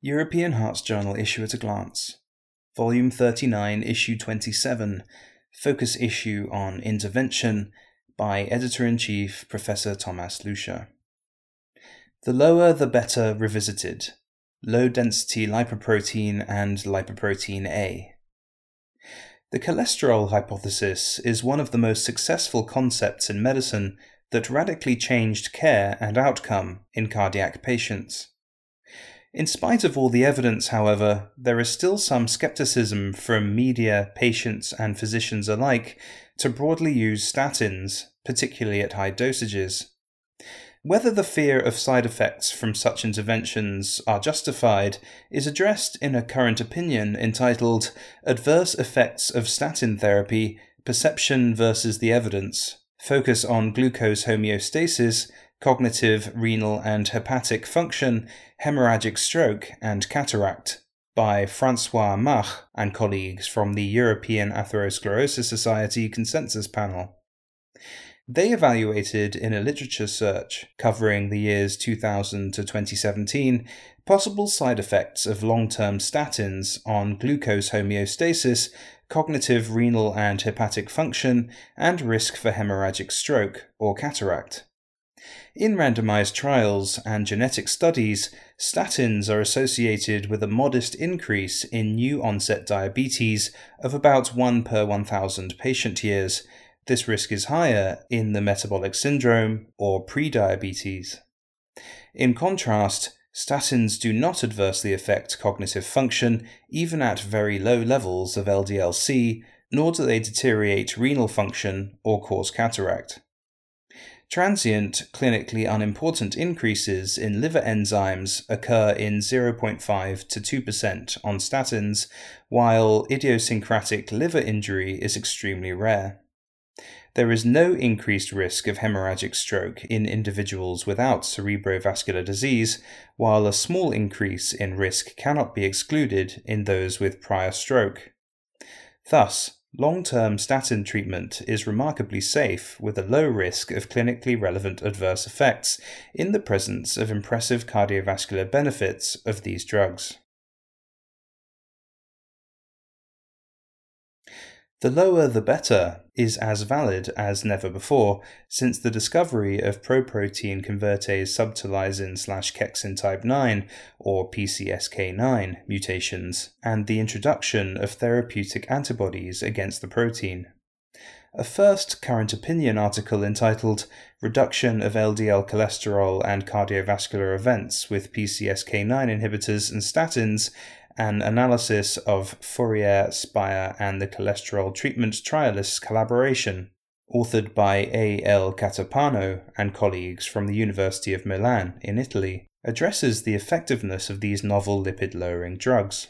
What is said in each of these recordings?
European Hearts Journal Issue at a Glance, Volume 39, Issue 27, Focus Issue on Intervention by Editor in Chief Professor Thomas Lüscher. The lower the better revisited. Low density lipoprotein and lipoprotein A. The cholesterol hypothesis is one of the most successful concepts in medicine that radically changed care and outcome in cardiac patients. In spite of all the evidence, however, there is still some skepticism from media, patients, and physicians alike to broadly use statins, particularly at high dosages. Whether the fear of side effects from such interventions are justified is addressed in a current opinion entitled Adverse Effects of Statin Therapy Perception versus the Evidence Focus on Glucose Homeostasis cognitive, renal, and hepatic function, hemorrhagic stroke, and cataract by Francois Mach and colleagues from the European Atherosclerosis Society Consensus Panel. They evaluated in a literature search covering the years 2000 to 2017 possible side effects of long term statins on glucose homeostasis, cognitive, renal, and hepatic function, and risk for hemorrhagic stroke or cataract. In randomized trials and genetic studies, statins are associated with a modest increase in new onset diabetes of about 1 per 1,000 patient years. This risk is higher in the metabolic syndrome or prediabetes. In contrast, statins do not adversely affect cognitive function even at very low levels of LDL-C, nor do they deteriorate renal function or cause cataract. Transient, clinically unimportant increases in liver enzymes occur in 0.5 to 2% on statins, while idiosyncratic liver injury is extremely rare. There is no increased risk of hemorrhagic stroke in individuals without cerebrovascular disease, while a small increase in risk cannot be excluded in those with prior stroke. Thus, Long term statin treatment is remarkably safe with a low risk of clinically relevant adverse effects in the presence of impressive cardiovascular benefits of these drugs. The lower the better is as valid as never before since the discovery of proprotein convertase subtilisin slash kexin type 9 or PCSK9 mutations and the introduction of therapeutic antibodies against the protein. A first current opinion article entitled Reduction of LDL Cholesterol and Cardiovascular Events with PCSK9 Inhibitors and Statins an analysis of Fourier, Spire, and the Cholesterol Treatment Trialists collaboration, authored by A. L. Catapano and colleagues from the University of Milan in Italy, addresses the effectiveness of these novel lipid lowering drugs.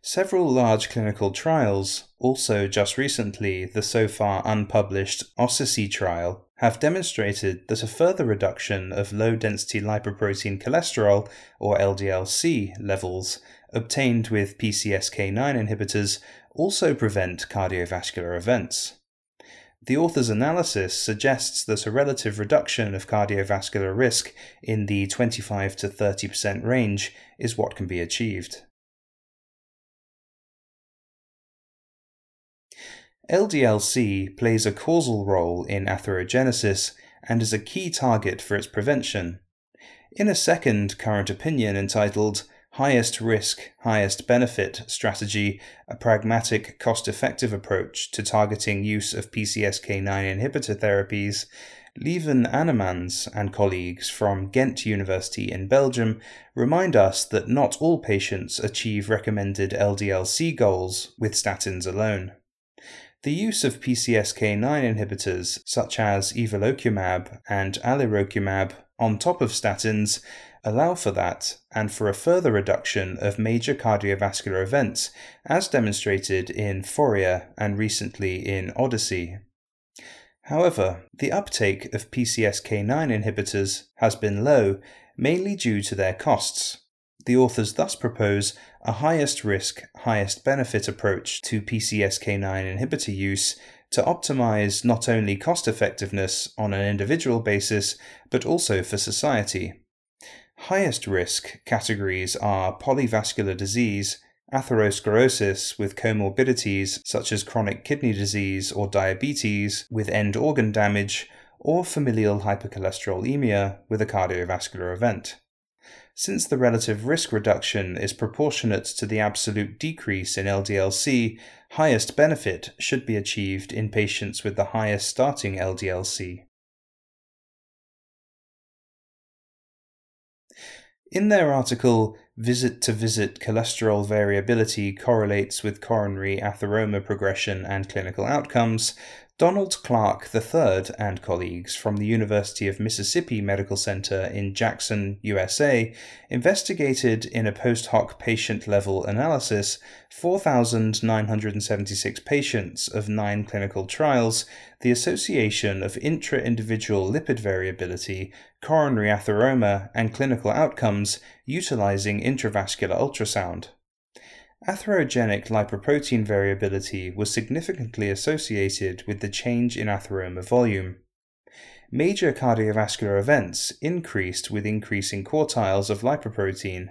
Several large clinical trials, also just recently the so far unpublished Odyssey trial, have demonstrated that a further reduction of low density lipoprotein cholesterol, or LDL-C, levels obtained with PCSK9 inhibitors also prevent cardiovascular events. The author's analysis suggests that a relative reduction of cardiovascular risk in the 25 to 30% range is what can be achieved. LDL-C plays a causal role in atherogenesis and is a key target for its prevention. In a second current opinion entitled highest risk, highest benefit strategy, a pragmatic, cost effective approach to targeting use of PCSK9 inhibitor therapies, Lieven Annemans and colleagues from Ghent University in Belgium remind us that not all patients achieve recommended LDL-C goals with statins alone. The use of PCSK9 inhibitors such as evolocumab and alirocumab on top of statins allow for that and for a further reduction of major cardiovascular events, as demonstrated in Fourier and recently in Odyssey. However, the uptake of PCSK9 inhibitors has been low, mainly due to their costs. The authors thus propose a highest risk, highest benefit approach to PCSK9 inhibitor use to optimize not only cost effectiveness on an individual basis, but also for society. Highest risk categories are polyvascular disease, atherosclerosis with comorbidities such as chronic kidney disease or diabetes with end organ damage, or familial hypercholesterolemia with a cardiovascular event. Since the relative risk reduction is proportionate to the absolute decrease in LDLC, highest benefit should be achieved in patients with the highest starting LDLC. In their article, Visit to Visit Cholesterol Variability Correlates with Coronary Atheroma Progression and Clinical Outcomes, Donald Clark III and colleagues from the University of Mississippi Medical Center in Jackson, USA, investigated in a post hoc patient level analysis 4,976 patients of nine clinical trials the association of intra individual lipid variability, coronary atheroma, and clinical outcomes utilizing intravascular ultrasound. Atherogenic lipoprotein variability was significantly associated with the change in atheroma volume. Major cardiovascular events increased with increasing quartiles of lipoprotein.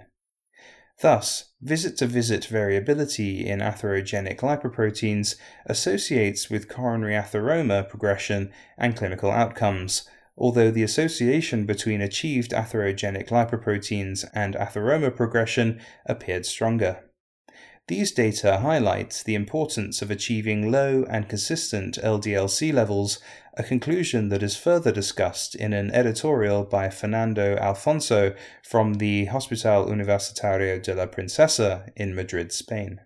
Thus, visit to visit variability in atherogenic lipoproteins associates with coronary atheroma progression and clinical outcomes, although the association between achieved atherogenic lipoproteins and atheroma progression appeared stronger. These data highlight the importance of achieving low and consistent LDLC levels, a conclusion that is further discussed in an editorial by Fernando Alfonso from the Hospital Universitario de la Princesa in Madrid, Spain.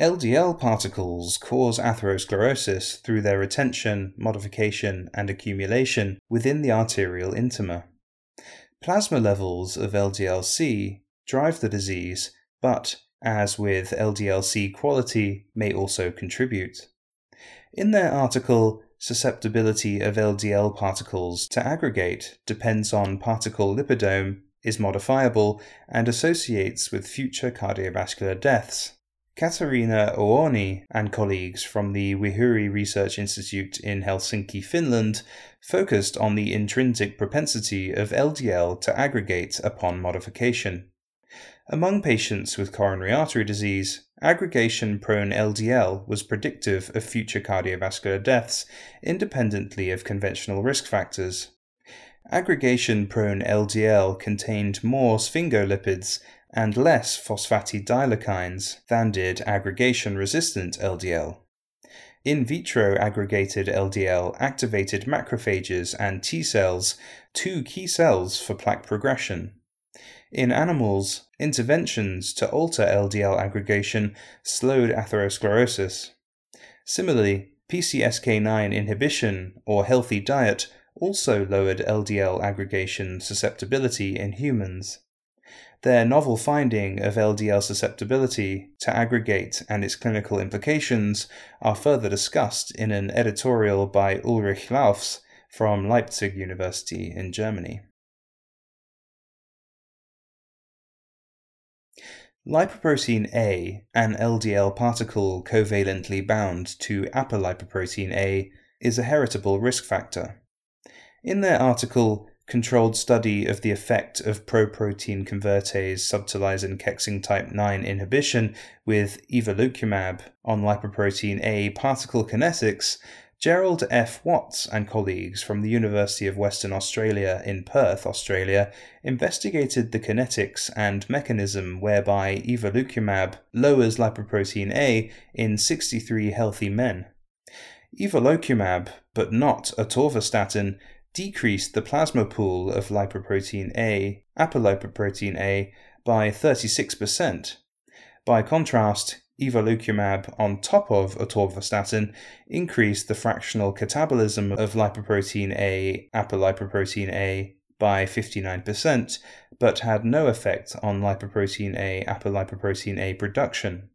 LDL particles cause atherosclerosis through their retention, modification, and accumulation within the arterial intima. Plasma levels of LDL-C drive the disease, but, as with LDL-C quality, may also contribute. In their article, susceptibility of LDL particles to aggregate depends on particle lipidome, is modifiable, and associates with future cardiovascular deaths. Katarina Öörni and colleagues from the Wihuri Research Institute in Helsinki, Finland, focused on the intrinsic propensity of LDL to aggregate upon modification. Among patients with coronary artery disease, aggregation prone LDL was predictive of future cardiovascular deaths, independently of conventional risk factors. Aggregation prone LDL contained more sphingolipids and less phosphatidylcholine than did aggregation resistant LDL. In vitro aggregated LDL activated macrophages and T cells, two key cells for plaque progression. In animals, interventions to alter LDL aggregation slowed atherosclerosis. Similarly, PCSK9 inhibition or healthy diet also lowered LDL aggregation susceptibility in humans. Their novel finding of LDL susceptibility to aggregate and its clinical implications are further discussed in an editorial by Ulrich Laufs from Leipzig University in Germany. Lipoprotein A, an LDL particle covalently bound to apolipoprotein A, is a heritable risk factor. In their article controlled study of the effect of proprotein convertase subtilisin kexin type 9 inhibition with evolocumab on lipoprotein A particle kinetics, Gerald F. Watts and colleagues from the University of Western Australia in Perth, Australia, investigated the kinetics and mechanism whereby evolocumab lowers lipoprotein A in 63 healthy men. Evolocumab, but not atorvastatin, decreased the plasma pool of lipoprotein A, apolipoprotein A, by 36%. By contrast, evolocumab on top of atorvastatin increased the fractional catabolism of lipoprotein A, apolipoprotein A by 59%, but had no effect on lipoprotein A, apolipoprotein A production.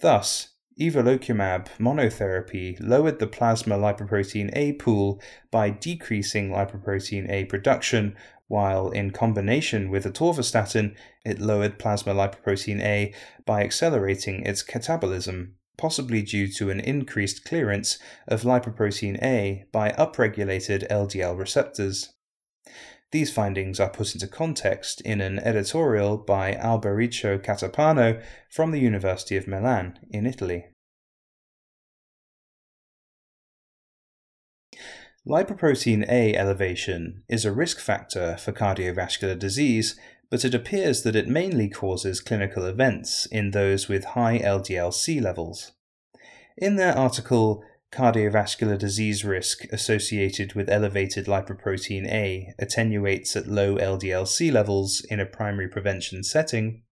Thus, Evolocumab monotherapy lowered the plasma lipoprotein A pool by decreasing lipoprotein A production, while in combination with atorvastatin, it lowered plasma lipoprotein A by accelerating its catabolism, possibly due to an increased clearance of lipoprotein A by upregulated LDL receptors. These findings are put into context in an editorial by Alberico Catapano from the University of Milan in Italy. Lipoprotein A elevation is a risk factor for cardiovascular disease, but it appears that it mainly causes clinical events in those with high LDL-C levels. In their article, Cardiovascular disease risk associated with elevated lipoprotein A attenuates at low LDL-C levels in a primary prevention setting,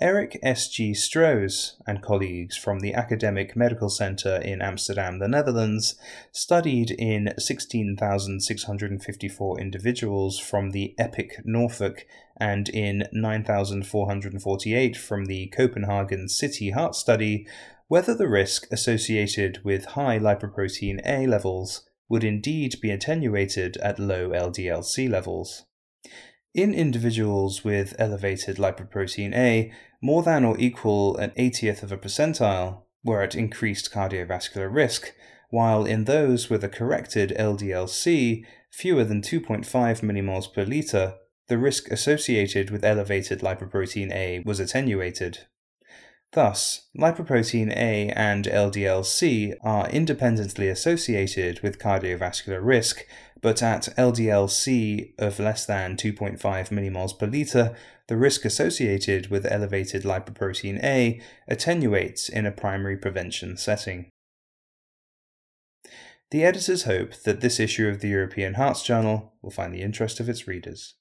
Erik S.G. Stroes and colleagues from the Academic Medical Center in Amsterdam, the Netherlands, studied in 16,654 individuals from the EPIC Norfolk and in 9,448 from the Copenhagen City Heart Study whether the risk associated with high lipoprotein A levels would indeed be attenuated at low LDL-C levels. In individuals with elevated lipoprotein A, more than or equal an 80th of a percentile were at increased cardiovascular risk, while in those with a corrected LDL-C, fewer than 2.5 millimoles per liter, the risk associated with elevated lipoprotein A was attenuated. Thus, lipoprotein A and LDL-C are independently associated with cardiovascular risk, but at LDL-C of less than 2.5 millimoles per liter, the risk associated with elevated lipoprotein A attenuates in a primary prevention setting. The editors hope that this issue of the European Hearts Journal will find the interest of its readers.